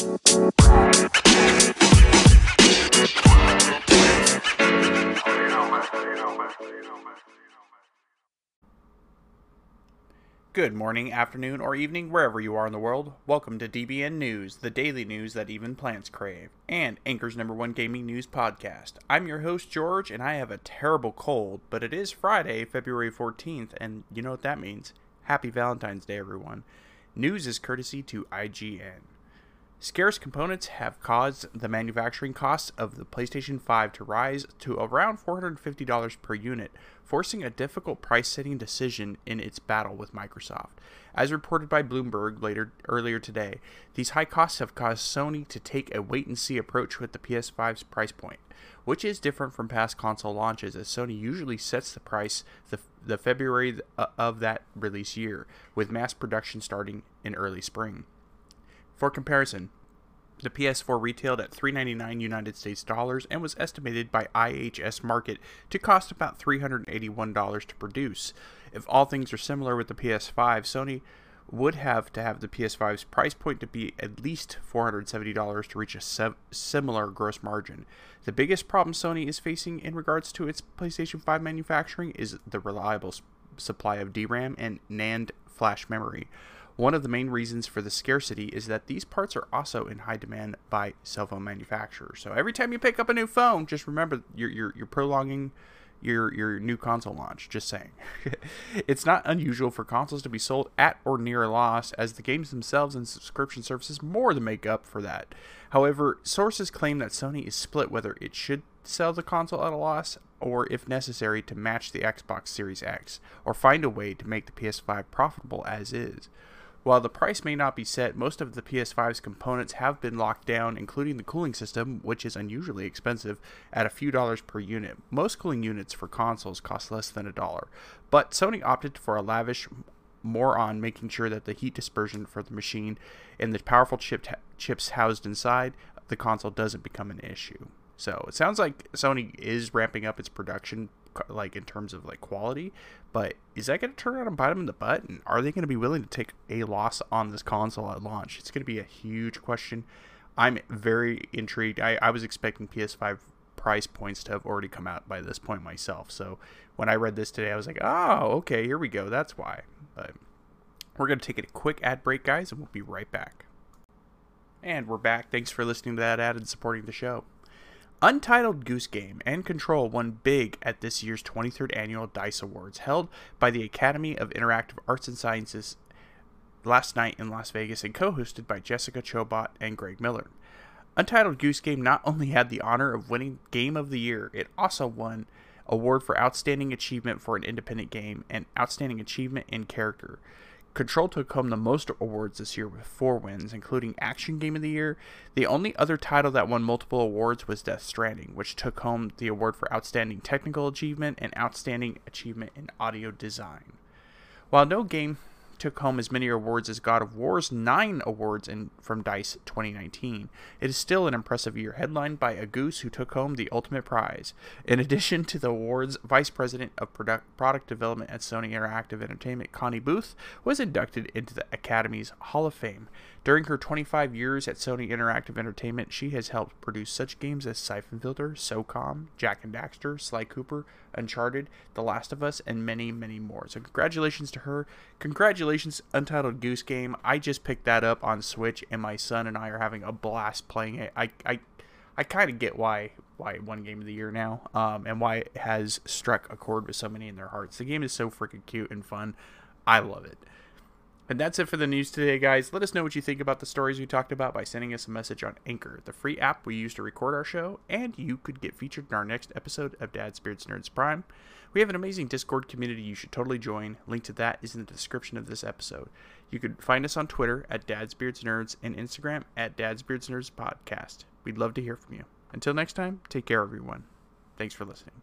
Good morning, afternoon, or evening, wherever you are in the world. Welcome to DBN News, the daily news that even plants crave, and Anchor's number one gaming news podcast. I'm your host, George, and I have a terrible cold, but it is Friday, February 14th, and you know what that means. Happy Valentine's Day, everyone. News is courtesy to IGN. Scarce components have caused the manufacturing costs of the PlayStation 5 to rise to around $450 per unit, forcing a difficult price setting decision in its battle with Microsoft. As reported by Bloomberg later earlier today, these high costs have caused Sony to take a wait and see approach with the PS5's price point, which is different from past console launches as Sony usually sets the price the, the February uh, of that release year, with mass production starting in early spring. For comparison, the PS4 retailed at 399 United States dollars and was estimated by IHS Markit to cost about $381 to produce. If all things are similar with the PS5, Sony would have to have the PS5's price point to be at least $470 to reach a similar gross margin. The biggest problem Sony is facing in regards to its PlayStation 5 manufacturing is the reliable s- supply of DRAM and NAND flash memory. One of the main reasons for the scarcity is that these parts are also in high demand by cell phone manufacturers. So every time you pick up a new phone, just remember you're, you're, you're prolonging your your new console launch. Just saying. it's not unusual for consoles to be sold at or near a loss, as the games themselves and subscription services more than make up for that. However, sources claim that Sony is split whether it should sell the console at a loss or, if necessary, to match the Xbox Series X, or find a way to make the PS5 profitable as is. While the price may not be set, most of the PS5's components have been locked down, including the cooling system, which is unusually expensive, at a few dollars per unit. Most cooling units for consoles cost less than a dollar, but Sony opted for a lavish more on making sure that the heat dispersion for the machine and the powerful chip chips housed inside the console doesn't become an issue. So it sounds like Sony is ramping up its production like in terms of like quality, but is that going to turn out and bite them in the butt? And are they going to be willing to take a loss on this console at launch? It's going to be a huge question. I'm very intrigued. I, I was expecting PS5 price points to have already come out by this point myself. So when I read this today, I was like, oh, okay, here we go. That's why. But we're going to take a quick ad break, guys, and we'll be right back. And we're back. Thanks for listening to that ad and supporting the show. Untitled Goose Game and Control won big at this year's 23rd annual DICE Awards held by the Academy of Interactive Arts and Sciences last night in Las Vegas and co hosted by Jessica Chobot and Greg Miller. Untitled Goose Game not only had the honor of winning Game of the Year, it also won award for outstanding achievement for an independent game and outstanding achievement in character. Control took home the most awards this year with four wins, including Action Game of the Year. The only other title that won multiple awards was Death Stranding, which took home the award for Outstanding Technical Achievement and Outstanding Achievement in Audio Design. While no game took home as many awards as God of War's nine awards in, from DICE 2019. It is still an impressive year, headlined by a goose who took home the ultimate prize. In addition to the awards, Vice President of Product, Product Development at Sony Interactive Entertainment, Connie Booth, was inducted into the Academy's Hall of Fame. During her 25 years at Sony Interactive Entertainment, she has helped produce such games as Syphon Filter, SOCOM, Jak and Daxter, Sly Cooper, Uncharted, The Last of Us, and many, many more. So congratulations to her. Congratulations, Untitled Goose Game. I just picked that up on Switch, and my son and I are having a blast playing it. I, I, I kind of get why why won Game of the Year now, um, and why it has struck a chord with so many in their hearts. The game is so freaking cute and fun. I love it. And that's it for the news today, guys. Let us know what you think about the stories we talked about by sending us a message on Anchor, the free app we use to record our show, and you could get featured in our next episode of Dad Spirits Nerds Prime. We have an amazing Discord community you should totally join. Link to that is in the description of this episode. You could find us on Twitter at Dad Spirits Nerds and Instagram at Dad Spirits Nerds Podcast. We'd love to hear from you. Until next time, take care, everyone. Thanks for listening.